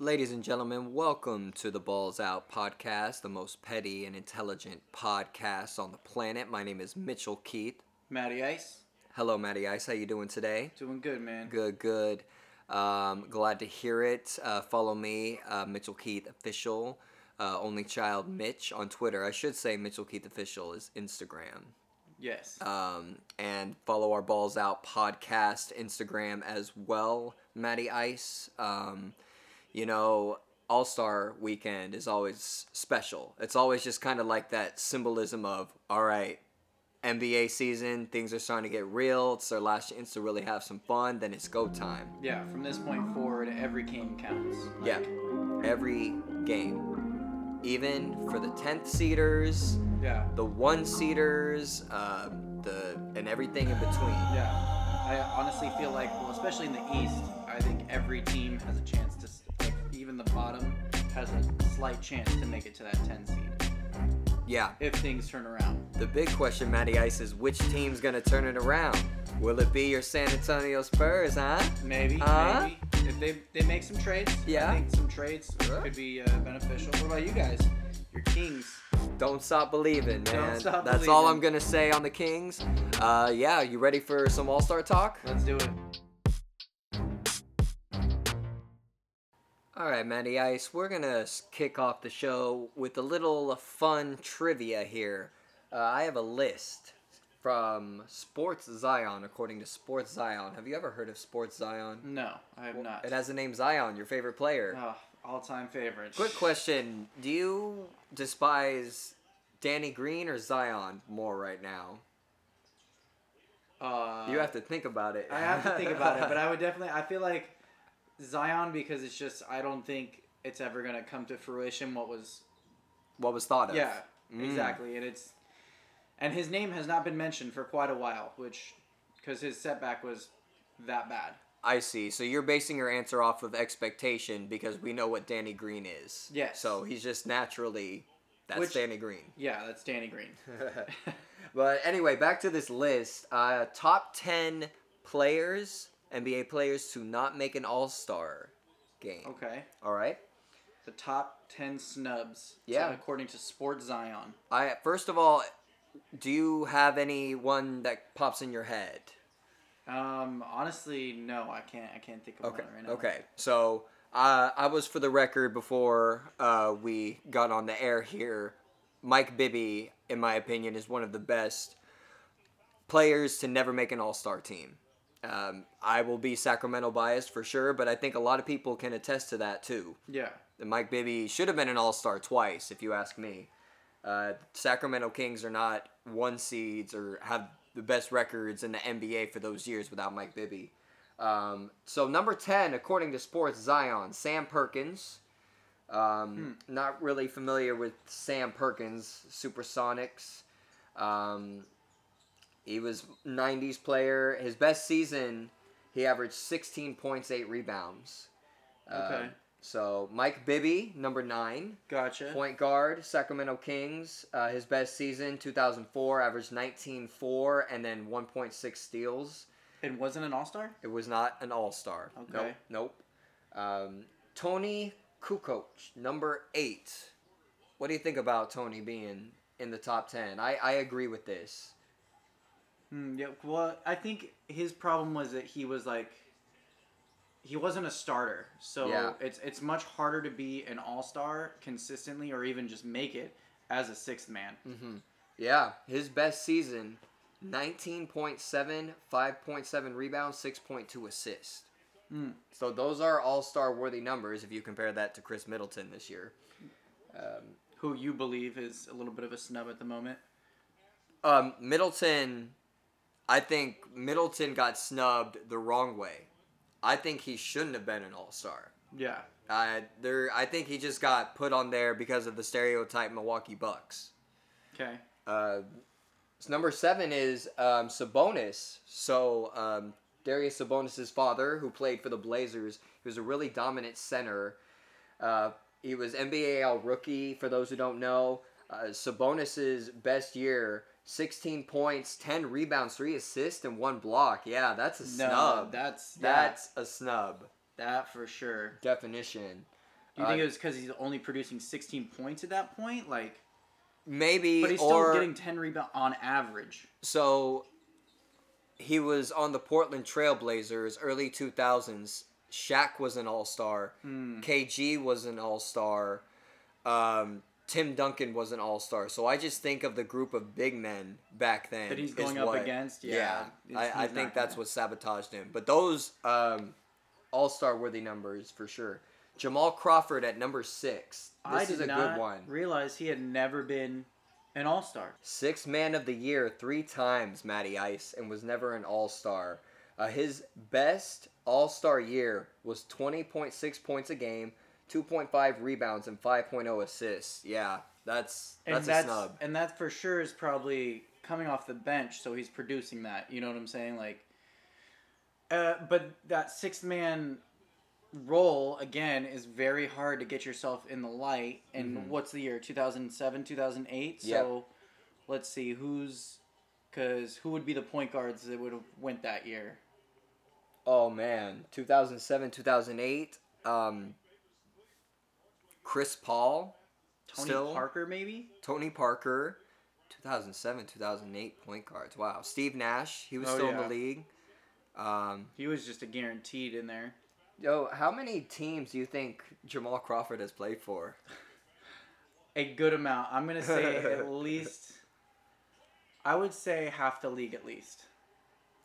Ladies and gentlemen, welcome to the Balls Out podcast, the most petty and intelligent podcast on the planet. My name is Mitchell Keith. Matty Ice, Hello, Matty Ice. How you doing today? doing good, man. Good, good. Um, glad to hear it. Uh, follow me, uh, Mitchell Keith Official, uh, Only Child Mitch on Twitter. I should say Mitchell Keith Official is Instagram. Yes. Um, and follow our Balls Out podcast Instagram as well, Matty Ice. Um, you know, All Star Weekend is always special. It's always just kind of like that symbolism of, all right, NBA season, things are starting to get real. It's their last chance to really have some fun. Then it's go time. yeah, from this point forward, every game counts. Yeah, every game, even for the tenth seeders, Yeah. the one seeders, um, the and everything in between. Yeah. I honestly feel like, well, especially in the East, I think every team has a chance to, like, even the bottom has a slight chance to make it to that 10 seed Yeah. if things turn around. The big question, Matty Ice, is which team's gonna turn it around? Will it be your San Antonio Spurs, huh? Maybe, maybe. If they, they make some trades, Yeah. I think some trades Sure. could be uh, beneficial. What about you guys? Your Kings. Don't stop believing, man. Don't stop That's all I'm gonna say on the Kings. Uh, yeah, you ready for some All Star talk? Let's do it. All right, Matty Ice, we're gonna kick off the show with a little fun trivia here. Uh, I have a list from Sports Zion, according to Sports Zion. Have you ever heard of Sports Zion? No, I have not. It has the name Zion, your favorite player. Oh, all-time favorite. Quick question: Do you despise Danny Green or Zion more right now? Uh, you have to think about it. I have to think about it, but I would definitely. I feel like Zion because it's just. I don't think it's ever gonna come to fruition. What was? what was thought of? Yeah, Mm. exactly, and it's, and his name has not been mentioned for quite a while, which, because his setback was that bad. I see. So you're basing your answer off of expectation because we know what Danny Green is. Yes. So he's just naturally that's Which- Danny Green. Yeah, that's Danny Green. but anyway, back to this list. Uh, top ten players, NBA players, to not make an All Star game. Okay, All right. the top ten snubs. Yeah. according to Sports Zion. I first of all, do you have any one that pops in your head? Um, honestly, no, I can't. I can't think of Okay. one right now. Okay. So uh, I was for the record before uh, we got on the air here. Mike Bibby, in my opinion, is one of the best players to never make an All Star team. Um, I will be Sacramento biased for sure, but I think a lot of people can attest to that too. Yeah. Mike Bibby should have been an All Star twice, if you ask me. Uh, Sacramento Kings are not one seeds or have the best records in the NBA for those years without Mike Bibby. Um, so number ten, according to Sports Zion, Sam Perkins. Um, Not really familiar with Sam Perkins, Supersonics. Um, he was '90s player. His best season, he averaged 16 points, eight rebounds. Okay. Um, so Mike Bibby, number nine, Gotcha. point guard, Sacramento Kings. Uh, his best season, 2004, averaged 19-4 and then 1.6 steals. It wasn't an All Star. It was not an All Star. Okay. Nope. Nope. Um, Toni Kukoc, number eight. What do you think about Toni being in the top ten? I, I agree with this. Hmm, yeah. Well, I think his problem was that he was like, he wasn't a starter, so Yeah. it's it's much harder to be an All Star consistently, or even just make it as a sixth man. hmm Yeah, his best season, 19.7, 5.7 rebounds, 6.2 assists. Mm. So those are all-star worthy numbers if you compare that to Khris Middleton this year. Um, Who you believe is a little bit of a snub at the moment? um, Middleton, I think Middleton got snubbed the wrong way. I think he shouldn't have been an all-star. Yeah. Uh, there, I think he just got put on there because of the stereotype Milwaukee Bucks. Okay. Uh, so number seven is um, Sabonis. So um, Darius Sabonis' father, who played for the Blazers, he was a really dominant center. Uh, he was NBAL rookie. For those who don't know, uh, Sabonis' best year, 16 points, 10 rebounds, three assists, and one block. Yeah, that's a No, snub. that's that's a snub. that for sure. Definition. Do you think Uh, it was because he's only producing 16 points at that point? Like, Maybe, but he's still or getting 10 rebounds on average. so he was on the Portland Trailblazers early 2000s. Shaq was an All Star. Hmm. KG was an All Star. Um, Tim Duncan was an All Star. So I just think of the group of big men back then That he's going up what- against? Yeah, Yeah, I, I think that's what sabotaged him. But those um, All Star worthy numbers for sure. Jamal Crawford at number six. This I is a not good one. realize he had never been an All Star. Six man of the year three times, Matty Ice, and was never an all star. Uh, his best all star year was 20.6 points a game, 2.5 rebounds, and 5.0 assists. Yeah, that's that's, that's a snub. and that for sure is probably coming off the bench, so he's producing that. You know what I'm saying? Like, uh, but that sixth man role again is very hard to get yourself in the light. And Mhm. what's the year? 2007, 2008. Yep. So let's see who's because who would be the point guards that would have went that year? Oh man, 2007, 2008. Um, Chris Paul, Tony Still? Parker, maybe. Tony Parker, 2007, 2008 point guards. Wow, Steve Nash, he was Oh, still in the league. Um, He was just a guaranteed in there. Yo, how many teams do you think Jamal Crawford has played for? A good amount. I'm gonna say at least. I would say half the league at least.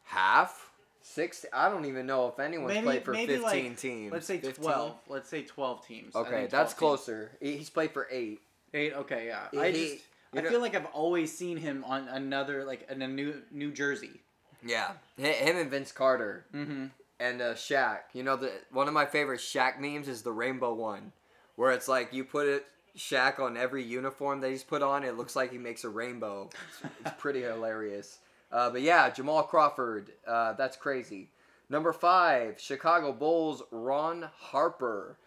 Half? Six? I don't even know if anyone's Maybe- played for 15 like- teams. Let's say 15? twelve. Let's say twelve teams. Okay, think that's teams. closer. He's played for eight. Eight. Okay, yeah. He- I just I feel like I've always seen him on another like in a new New Jersey. Yeah. Him and Vince Carter Mm-hmm. and uh, Shaq. You know, the one of my favorite Shaq memes is the rainbow one, where it's like you put it Shaq on every uniform that he's put on. It looks like he makes a rainbow. It's, it's pretty hilarious. Uh, but yeah, Jamal Crawford. Uh, that's crazy. Number five, Chicago Bulls. Ron Harper,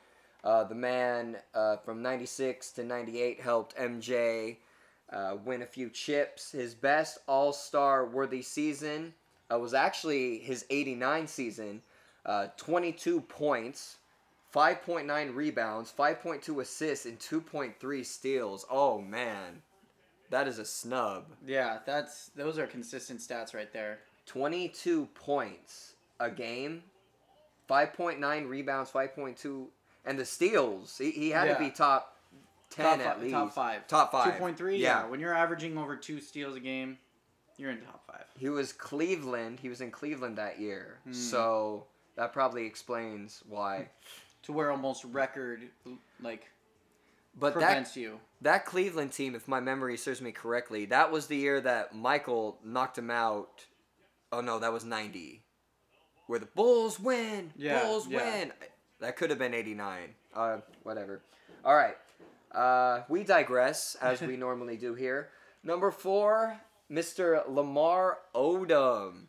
uh, the man uh, from '96 to '98 helped MJ uh, win a few chips. His best All Star worthy season uh, was actually his 89 season. Uh, 22 points, 5.9 rebounds, 5.2 assists, and 2.3 steals. Oh man, that is a snub. Yeah, that's those are consistent stats right there. 22 points a game, 5.9 rebounds, 5.2, and the steals. He, he had Yeah. to be top 10 top, at fi- least. top five. Top five. Two point three. Yeah. When you're averaging over two steals a game, you're in top five. He was Cleveland. He was in Cleveland that year. Hmm. So that probably explains why. To where almost record like But that you. that Cleveland team, if my memory serves me correctly, that was the year that Michael knocked him out. Oh no, that was 90. Where the Bulls win. Yeah, Bulls yeah. win. That could have been 89. Uh whatever. All right. Uh we digress as we normally do here. Number 4, Mr. Lamar Odom.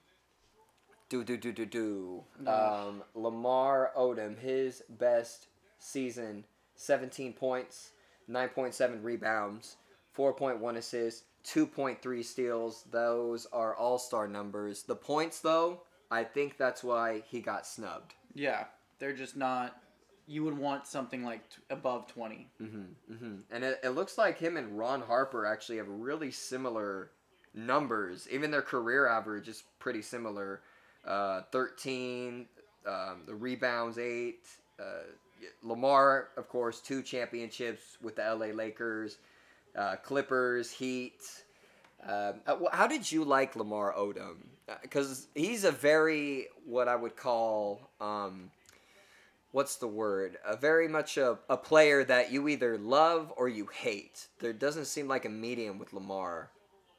Do do do do do. Um, Lamar Odom, his best season: seventeen points, nine point seven rebounds, four point one assists, two point three steals. Those are all star numbers. The points, though, I think that's why he got snubbed. Yeah, they're just not. You would want something like t- above twenty. Mm-hmm, mm-hmm. And it, it looks like him and Ron Harper actually have really similar numbers. Even their career average is pretty similar. Uh, 13, um, the rebounds, 8. Uh, Lamar, of course, two championships with the LA Lakers, uh, Clippers, Heat. Um, uh, how did you like Lamar Odom? Because he's a very, what I would call, um, what's the word? A very much a, a player that you either love or you hate. There doesn't seem like a medium with Lamar.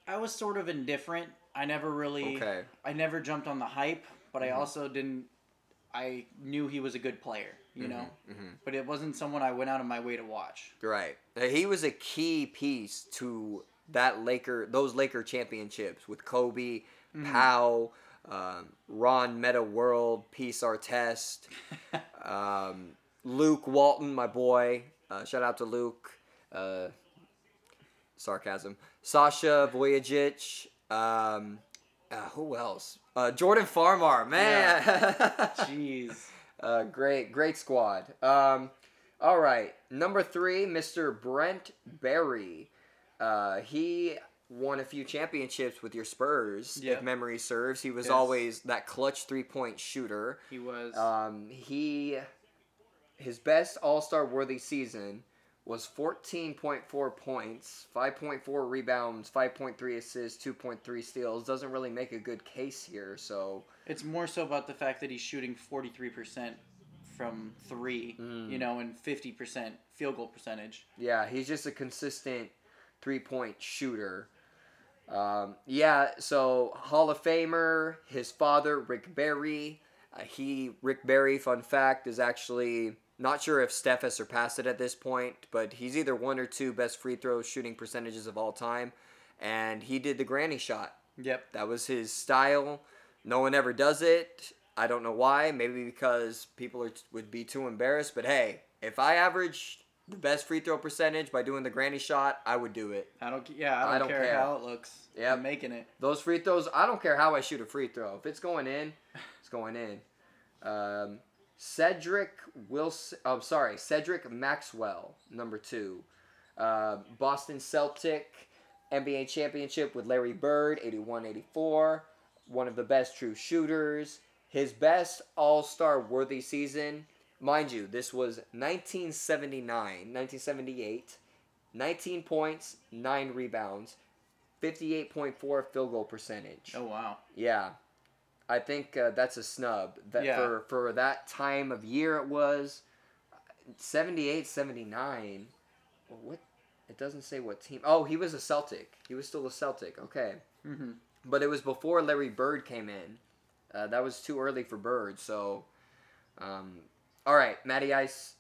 I was sort of indifferent. I never really. Okay. I never jumped on the hype, but Mm-hmm. I also didn't. I knew he was a good player, you know. Mm-hmm. But it wasn't someone I went out of my way to watch. Right. Uh, He was a key piece to that Laker, those Laker championships with Kobe, Powell, um, Ron Metta World, Peace Artest, um, Luke Walton, my boy. Uh, shout out to Luke. Uh, sarcasm. Sasha Vujacic. Um, uh, who else? Uh, Jordan Farmar, man. Jeez. Uh, great, great squad. Um, All right, number three, Mr. Brent Barry. Uh, he won a few championships with your Spurs, Yeah. if memory serves. He was Yes. always that clutch three point shooter. He was. Um, he his best All Star worthy season was 14.4 points, 5.4 rebounds, 5.3 assists, 2.3 steals. Doesn't really make a good case here. So It's more so about the fact that he's shooting 43% from three, Mm. you know, and 50% field goal percentage. yeah, he's just a consistent three point shooter. Um, yeah, so Hall of Famer, his father Rick Barry. Uh, he Rick Barry, fun fact, is actually not sure if Steph has surpassed it at this point, but he's either one or two best free throw shooting percentages of all time, and he did the granny shot. Yep. That was his style. No one ever does it. I don't know why. Maybe because people are, would be too embarrassed. But hey, if I averaged the best free throw percentage by doing the granny shot, I would do it. I don't. Yeah, I don't, I don't care, care. how it looks. Yeah, I'm making it. Those free throws, I don't care how I shoot a free throw. If it's going in, it's going in. Um, Cedric Wilson. I'm oh, sorry, Cedric Maxwell, number two. Uh, Boston Celtic NBA championship with Larry Bird, 81-84. One of the best true shooters. His best All-Star worthy season, mind you, this was 1979, 1978. 19 points, 9 rebounds, 58.4 field goal percentage. Oh wow. Yeah. I think uh, that's a snub. That Yeah. for for that time of year it was 78 79. Well, what it doesn't say what team. Oh, he was a Celtic. He was still a Celtic. Okay. hmm But it was before Larry Bird came in. Uh, that was too early for Bird. So, um, all right, Matty Ice,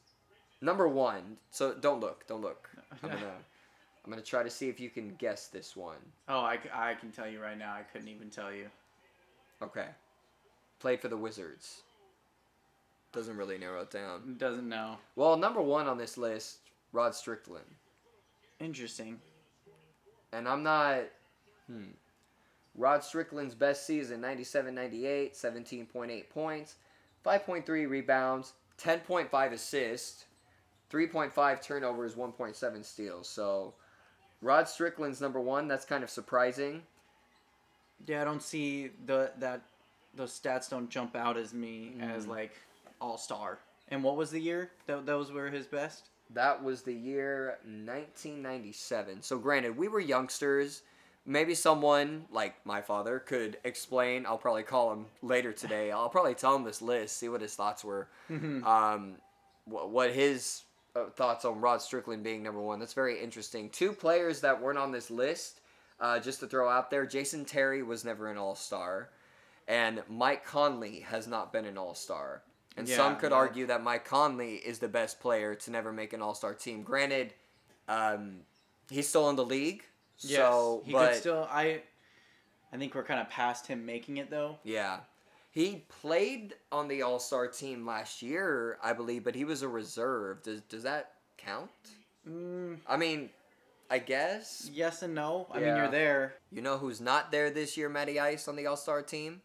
number one. So don't look, don't look. I'm gonna, I'm gonna try to see if you can guess this one. Oh, I, I can tell you right now. I couldn't even tell you. Okay. Played for the Wizards. Doesn't really narrow it down. Doesn't know. Well, number one on this list, Rod Strickland. Interesting. And I'm not. Hmm. Rod Strickland's best season 97 98, 17.8 points, 5.3 rebounds, 10.5 assists, 3.5 turnovers, 1.7 steals. So, Rod Strickland's number one. That's kind of surprising. Yeah, I don't see the that those stats don't jump out as me as like all star. And what was the year that those were his best? That was the year 1997. So, granted, we were youngsters. Maybe someone like my father could explain. I'll probably call him later today. I'll probably tell him this list, see what his thoughts were. Um, wh- what his uh, thoughts on Rod Strickland being number one. That's very interesting. Two players that weren't on this list, uh, just to throw out there Jason Terry was never an All Star, and Mike Conley has not been an All Star. And Yeah, some could no. argue that Mike Conley is the best player to never make an All Star team. Granted, um, he's still in the league. Yes, so, he but could still. I, I think we're kind of past him making it though. yeah, he played on the All Star team last year, I believe, but he was a reserve. Does does that count? Mm, I mean, I guess. yes and no. I mean, you're there. You know who's not there this year, Matty Ice, on the All Star team?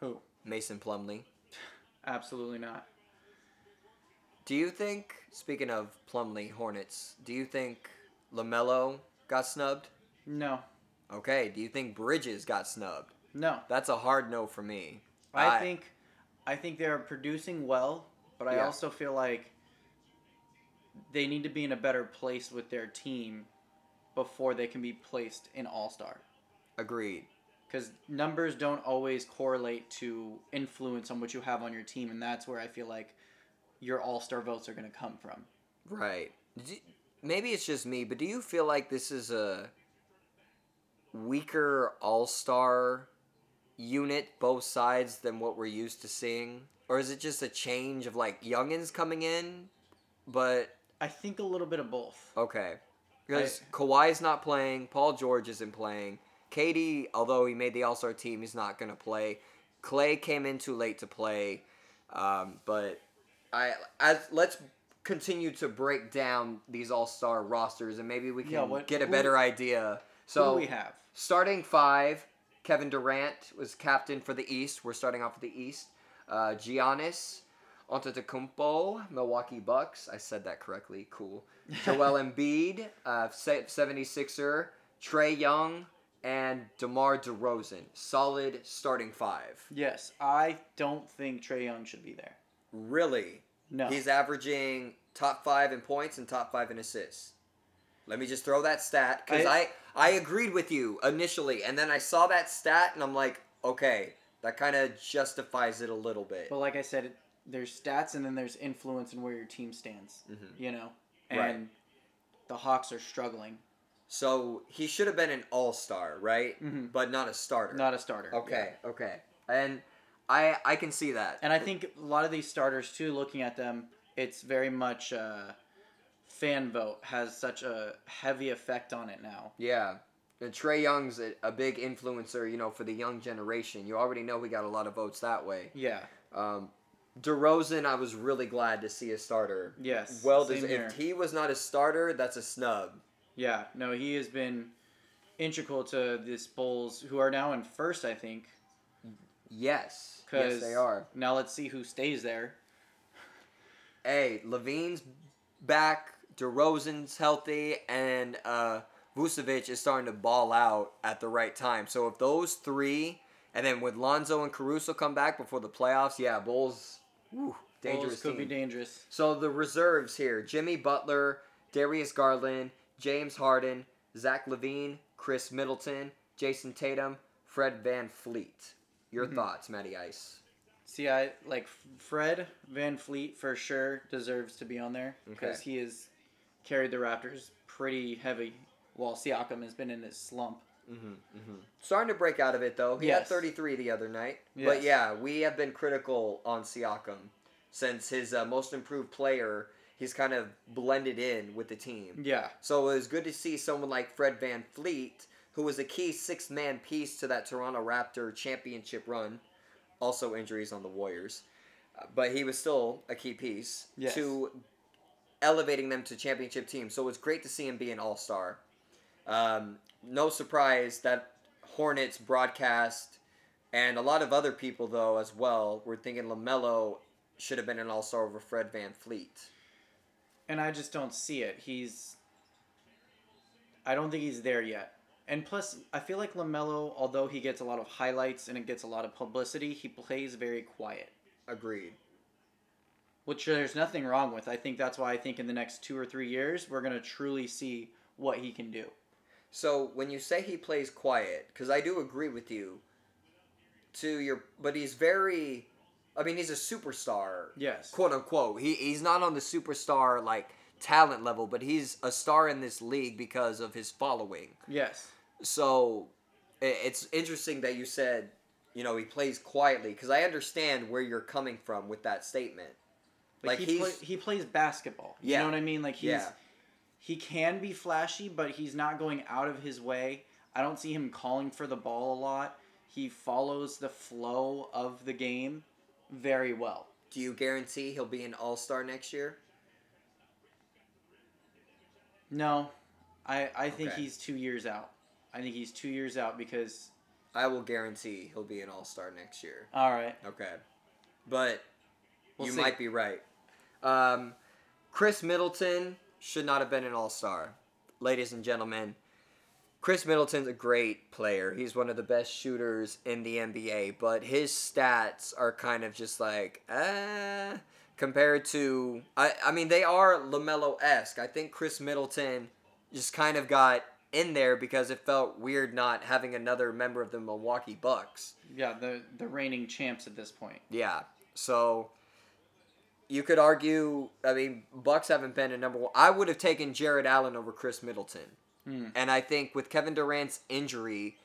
Who? Mason Plumlee. Absolutely not. Do you think, speaking of Plumlee Hornets, do you think LaMelo got snubbed? No. Okay. Do you think Bridges got snubbed? No. That's a hard no for me. I, think, I think they're producing well, but I also feel like they need to be in a better place with their team before they can be placed in All Star. Agreed. Because numbers don't always correlate to influence on what you have on your team, and that's where I feel like your All Star votes are going to come from. Right. D- Maybe it's just me, but do you feel like this is a weaker All Star unit, both sides, than what we're used to seeing? Or is it just a change of like youngins coming in? But I think a little bit of both. okay, because Kawhi's not playing, Paul George isn't playing, KD, although he made the All Star team, he's not gonna play. Clay came in too late to play, um, but I as let's continue to break down these All Star rosters and maybe we can Yeah, what- get a who- better idea. So Who we have? starting five, Kevin Durant was captain for the East. We're starting off with the East. Uh, Giannis, Antetokounmpo, Milwaukee Bucks. I said that correctly. Cool. Joel Embiid, uh, 76er. Trae Young and DeMar DeRozan. Solid starting five. Yes, I don't think Trae Young should be there. Really? No. He's averaging top five in points and top five in assists. Let me just throw that stat because I, I- I agreed with you initially, and then I saw that stat and I'm like, okay, that kind of justifies it a little bit. But like I said, there's stats and then there's influence in where your team stands. Mhm. You know, and Right. the Hawks are struggling. So he should have been an all star, right? Mhm. But not a starter. Not a starter. okay, okay, and I I can see that. And I think a lot of these starters too, looking at them, it's very much uh, fan vote has such a heavy effect on it now. Yeah. And Trae Young's a, a big influencer, you know, for the young generation. You already know he got a lot of votes that way. Yeah. Um, DeRozan, I was really glad to see a starter. Yes. Well, des- here. if he was not a starter, that's a snub. Yeah. No, he has been integral to this Bulls, who are now in first, I think. Yes. Yes, they are. Now let's see who stays there. Hey, LaVine's back. DeRozan's healthy, and uh, Vucevic is starting to ball out at the right time. So if those three, and then with Lonzo and Caruso come back before the playoffs, yeah, Bulls, dangerous Bulls could team. be dangerous. So the reserves here: Jimmy Butler, Darius Garland, James Harden, Zach LaVine, Khris Middleton, Jayson Tatum, Fred VanVleet. Your Mhm. thoughts, Matty Ice? See, I like Fred VanVleet for sure deserves to be on there because Okay. he has carried the Raptors pretty heavy while Siakam has been in his slump. Mm-hmm, mm-hmm. Starting to break out of it though. He Yes. had 33 the other night. Yes. But yeah, we have been critical on Siakam since his uh, most improved player. He's kind of blended in with the team. Yeah, So it was good to see someone like Fred Van Fleet, who was a key six man piece to that Toronto Raptor championship run. Also, injuries on the Warriors. Uh, but he was still a key piece Yes. to elevating them to championship team. So it was great to see him be an all star. Um, no surprise that Hornets broadcast and a lot of other people, though, as well, were thinking LaMelo should have been an all star over Fred VanVleet. and I just don't see it. He's. I don't think he's there yet. And plus, I feel like Lamelo, although he gets a lot of highlights and it gets a lot of publicity, he plays very quiet, Agreed. which there's nothing wrong with. I think that's why I think in the next two or three years we're gonna truly see what he can do. So when you say he plays quiet, because I do agree with you, to your, but he's very, I mean, he's a superstar, Yes. quote unquote. He he's not on the superstar like talent level, but he's a star in this league because of his following. Yes. So it's interesting that you said, you know, he plays quietly because I understand where you're coming from with that statement. Like, Like, he, he's- play, he plays basketball. You Yeah. know what I mean? Like he's Yeah. He can be flashy, but he's not going out of his way. I don't see him calling for the ball a lot. He follows the flow of the game very well. Do you guarantee he'll be an All Star next year? No, I I think Okay. he's two years out. I think he's two years out because I will guarantee he'll be an All Star next year. all right, Okay. But We'll you see. might be right. Um, Chris Middleton should not have been an all star. Ladies and gentlemen, Khris Middleton's a great player. He's one of the best shooters in the NBA, but his stats are kind of just like, uh, compared to. I, I mean, they are LaMelo esque. I think Khris Middleton just kind of got in there because it felt weird not having another member of the Milwaukee Bucks. yeah, the the reigning champs at this point. Yeah. So you could argue. I mean, Bucks haven't been a number one. I would have taken Jarrett Allen over Khris Middleton, Hmm. and I think with Kevin Durant's injury,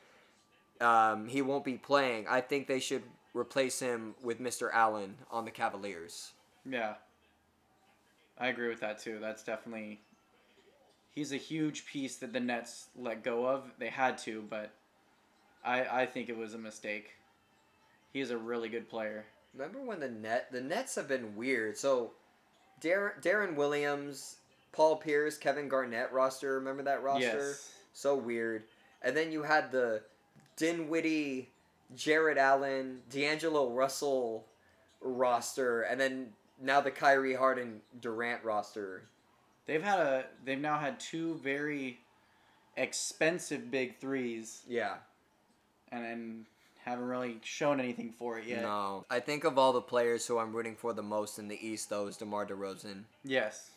um, he won't be playing. I think they should replace him with Mr. Allen on the Cavaliers. Yeah, I agree with that too. That's definitely he's a huge piece that the Nets let go of. They had to, but I I think it was a mistake. He is a really good player. Remember when the net the Nets have been weird. So, Deron Deron Williams, Paul Pierce, Kevin Garnett roster. Remember that roster? Yes. So weird. And then you had the Dinwiddie, Jarrett Allen, D'Angelo Russell roster, and then now the Kyrie Harden Durant roster. They've had a they've now had two very expensive big threes Yeah. and then haven't really shown anything for it yet. No. I think of all the players who I'm rooting for the most in the East, though, is DeMar DeRozan. Yes.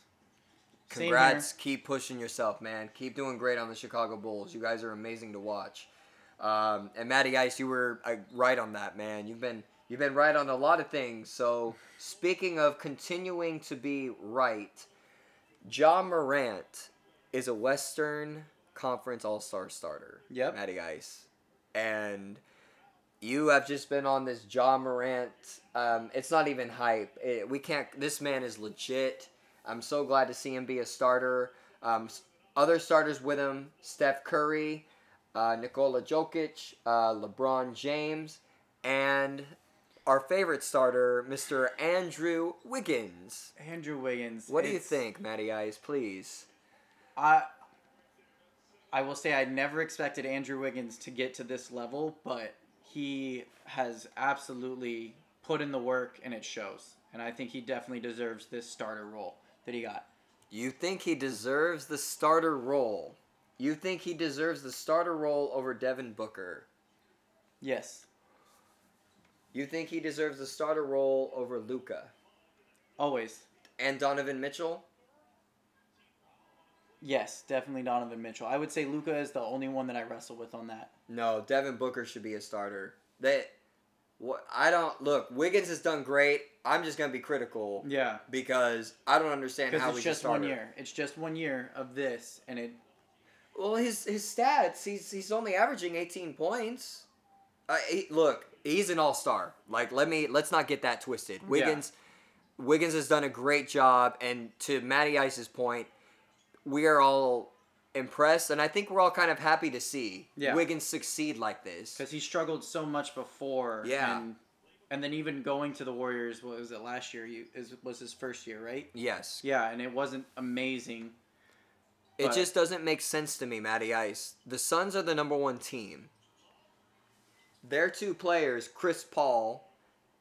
Congrats. Keep pushing yourself, man. Keep doing great on the Chicago Bulls. You guys are amazing to watch. Um, and Matty Ice, you were uh, right on that, man. You've been you've been right on a lot of things. So speaking of continuing to be right, Ja Morant is a Western Conference All Star starter. Yep. Matty Ice, and you have just been on this Ja Morant. Um, it's not even hype. It, we can't. This man is legit. I'm so glad to see him be a starter. Um, other starters with him: Steph Curry, uh, Nikola Jokic, uh, LeBron James, and our favorite starter, Mr. Andrew Wiggins. Andrew Wiggins. What do you think, Matty Ice? Please. I I will say I never expected Andrew Wiggins to get to this level, but he has absolutely put in the work and it shows. And I think he definitely deserves this starter role that he got. You think he deserves the starter role? You think he deserves the starter role over Devin Booker? Yes. You think he deserves the starter role over Luka Always. and Donovan Mitchell? Yes, definitely Donovan Mitchell. I would say Luka is the only one that I wrestle with on that. No, Devin Booker should be a starter. That what I don't look. Wiggins has done great. I'm just gonna be critical Yeah. because I don't understand how it's a just one year. It's just one year of this, and it. Well, his his stats. He's he's only averaging 18 points. Uh, he, look, he's an all star. Like let me let's not get that twisted. Wiggins Wiggins has done a great job, and to Matty Ice's point, we are all impressed, and I think we're all kind of happy to see Yeah. Wiggins succeed like this. Because he struggled so much before. Yeah. And, and then even going to the Warriors, what was it last year? You is was his first year, right? Yes, Yeah, and it wasn't amazing. it But- just doesn't make sense to me, Matty Ice. The Suns are the number one team. Their two players, Chris Paul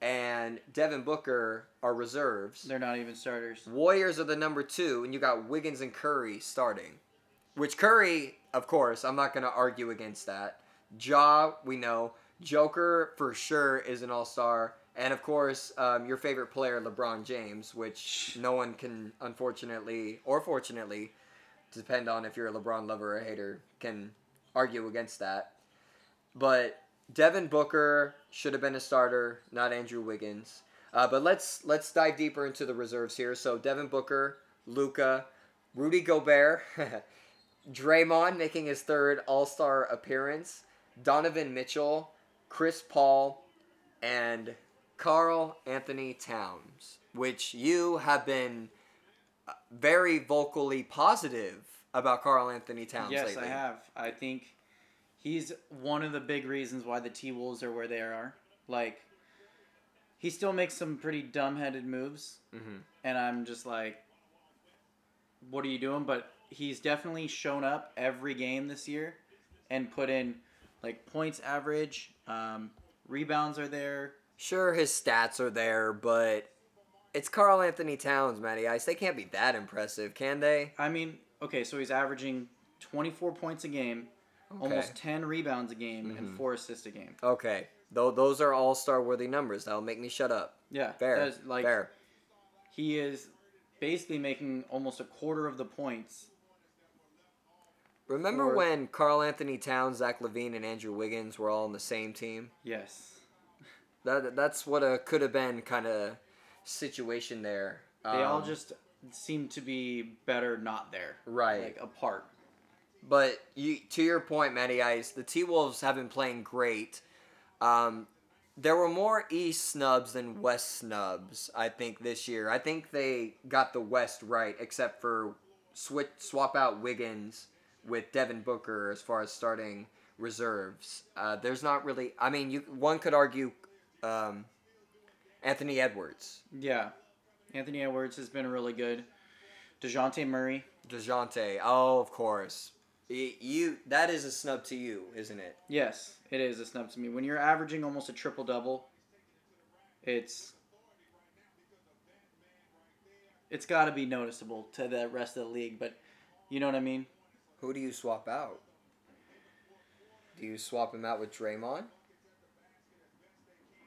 and Devin Booker, are reserves. They're not even starters. Warriors are the number two, and you got Wiggins and Curry starting. Which Curry, of course, I'm not going to argue against that. Ja, we know. Joker, for sure, is an all star. And of course, um, your favorite player, LeBron James, which no one can, unfortunately, or fortunately, depend on if you're a LeBron lover or a hater, can argue against that. But Devin Booker should have been a starter, not Andrew Wiggins. Uh, but let's let's dive deeper into the reserves here. So Devin Booker, Luka, Rudy Gobert, Draymond making his third All Star appearance, Donovan Mitchell, Chris Paul, and Karl-Anthony Towns, which you have been uh, very vocally positive about Karl-Anthony Towns yes, lately. I have. I think he's one of the big reasons why the T Wolves are where they are. Like, he still makes some pretty dumb-headed moves, Mhm. and I'm just like, what are you doing? But he's definitely shown up every game this year, and put in like points average, um, rebounds are there. Sure, his stats are there, but it's Karl-Anthony Towns, Matty Ice. They can't be that impressive, can they? I mean, okay, so he's averaging 24 points a game, almost 10 rebounds a game, and four assists a game. Okay, though those are all star worthy numbers. That'll make me shut up. Yeah, Fair, that's, like fair. he is basically making almost a quarter of the points. Remember for- when Karl-Anthony Towns, Zach LaVine, and Andrew Wiggins were all on the same team? Yes, That that's what a could have been kind of situation there. they all Um, just seem to be better not there, right. like apart. But you, to your point, Matty Ice, the T Wolves have been playing great. Um, there were more East snubs than West snubs, I think, this year. I think they got the West right, except for switch swap out Wiggins with Devin Booker as far as starting reserves. Uh, there's not really. I mean, you one could argue um, Anthony Edwards, Yeah, Anthony Edwards has been really good. Dejounte Murray, Dejounte. Oh, of course. You that is a snub to you, isn't it? yes, it is a snub to me. When you're averaging almost a triple double, it's It's got to be noticeable to the rest of the league, but you know what I mean? Who do you swap out? Do you swap him out with Draymond?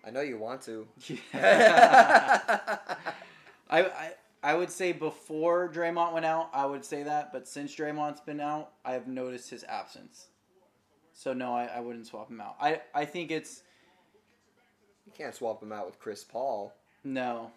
I know you want to. I, I I would say before Draymond went out, I would say that, but since Draymond's been out, I have noticed his absence. So no, I, I wouldn't swap him out. I, I think it's You can't swap him out with Chris Paul. no.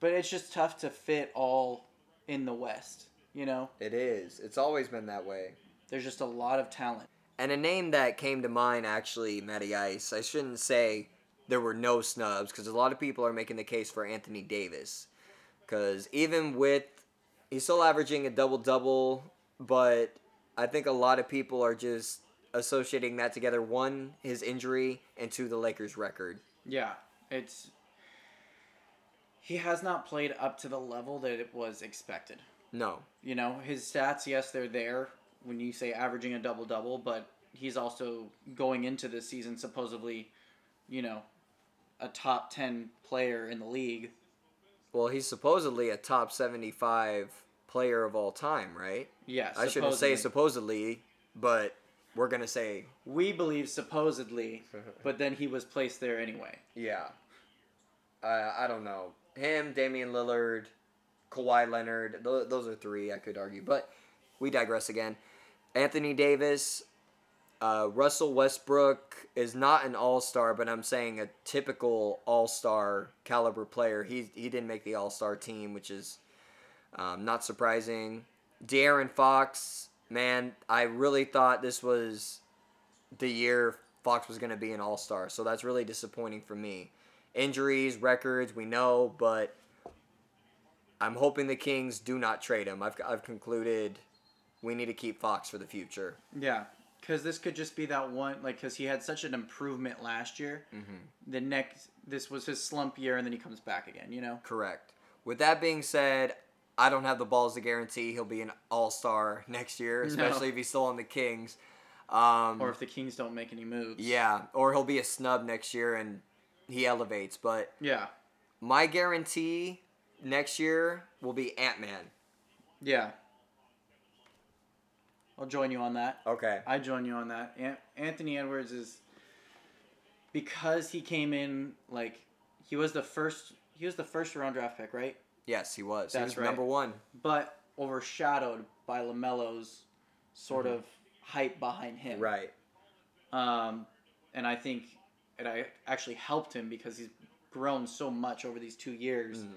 But it's just tough to fit all in the West, you know? It is. It's always been that way. There's just a lot of talent. And a name that came to mind, actually, Matty Ice. I shouldn't say there were no snubs because a lot of people are making the case for Anthony Davis. Because even with, he's still averaging a double double, but I think a lot of people are just associating that together. One, his injury, and two, the Lakers' record. Yeah, it's he has not played up to the level that it was expected. No. You know, his stats, yes, they're there when you say averaging a double double, but he's also going into this season supposedly, you know, a top 10 player in the league. Well, he's supposedly a top 75 player of all time, right? Yes. I shouldn't say supposedly, but we're going to say. We believe supposedly, but then he was placed there anyway. Yeah. Uh, I don't know. Him, Damian Lillard, Kawhi Leonard, th- those are three I could argue. But we digress again. Anthony Davis, uh, Russell Westbrook is not an all star, but I'm saying a typical all star caliber player. He, he didn't make the all star team, which is um, not surprising. De'Aaron Fox, man, I really thought this was the year Fox was going to be an all star. So that's really disappointing for me. Injuries, records, we know, but I'm hoping the Kings do not trade him. I've, I've concluded we need to keep Fox for the future. Yeah, because this could just be that one, like, because he had such an improvement last year. Mm-hmm. The next, this was his slump year, and then he comes back again, you know? Correct. With that being said, I don't have the balls to guarantee he'll be an all star next year, especially if he's still on the Kings. Um, Or if the Kings don't make any moves. yeah, or he'll be a snub next year and he elevates. But Yeah. my guarantee next year will be Ant Man. Yeah. I'll join you on that. Okay. I join you on that. An- Anthony Edwards is because he came in like he was the first he was the first round draft pick, right? Yes, he was. he That's was right. number one. But overshadowed by Lamelo's sort of hype behind him. Right. Um, and I think it I actually helped him because he's grown so much over these two years Mhm.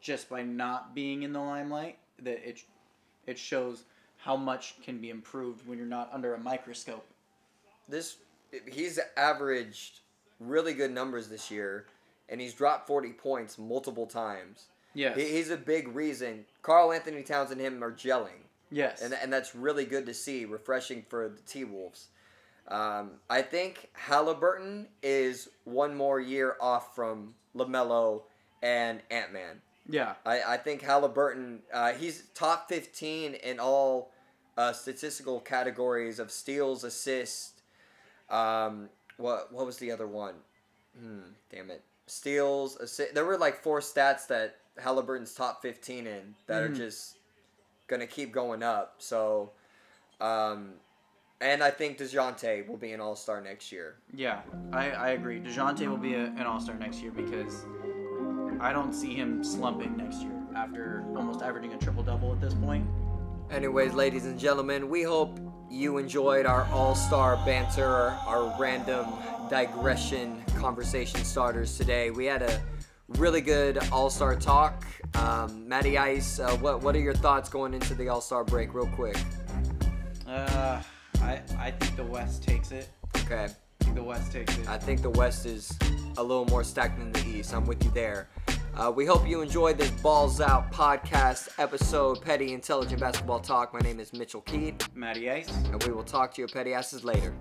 just by not being in the limelight that it it shows how much can be improved when you're not under a microscope. This he's averaged really good numbers this year, and he's dropped forty points multiple times. Yes. He, he's a big reason. Karl-Anthony Towns and him are gelling. yes. and and that's really good to see, refreshing for the T Wolves. Um, I think Halliburton is one more year off from Lamelo and Ant Man. yeah. I, I think Halliburton uh, he's top fifteen in all uh, statistical categories of steals, assists. Um, what what was the other one? Hmm, damn it, steals, assist. There were like four stats that Halliburton's top fifteen in that Mhm. are just gonna keep going up. So, um, and I think Dejounte will be an All Star next year. Yeah, I, I agree. DeJounte will be a, an all star next year because I don't see him slumping next year after almost averaging a triple double at this point. Anyways, ladies and gentlemen, we hope you enjoyed our all star banter, our random digression conversation starters today. We had a really good all star talk. Um, Matty Ice, uh, what, what are your thoughts going into the all star break, real quick? Uh, I, I think the West takes it. Okay. I think the West takes it. I think the West is a little more stacked than the East. I'm with you there. Uh, we hope you enjoyed this Balls Out podcast episode, Petty Intelligent Basketball Talk. My name is Mitchell Keith, Matty Ice. and we will talk to your petty asses later.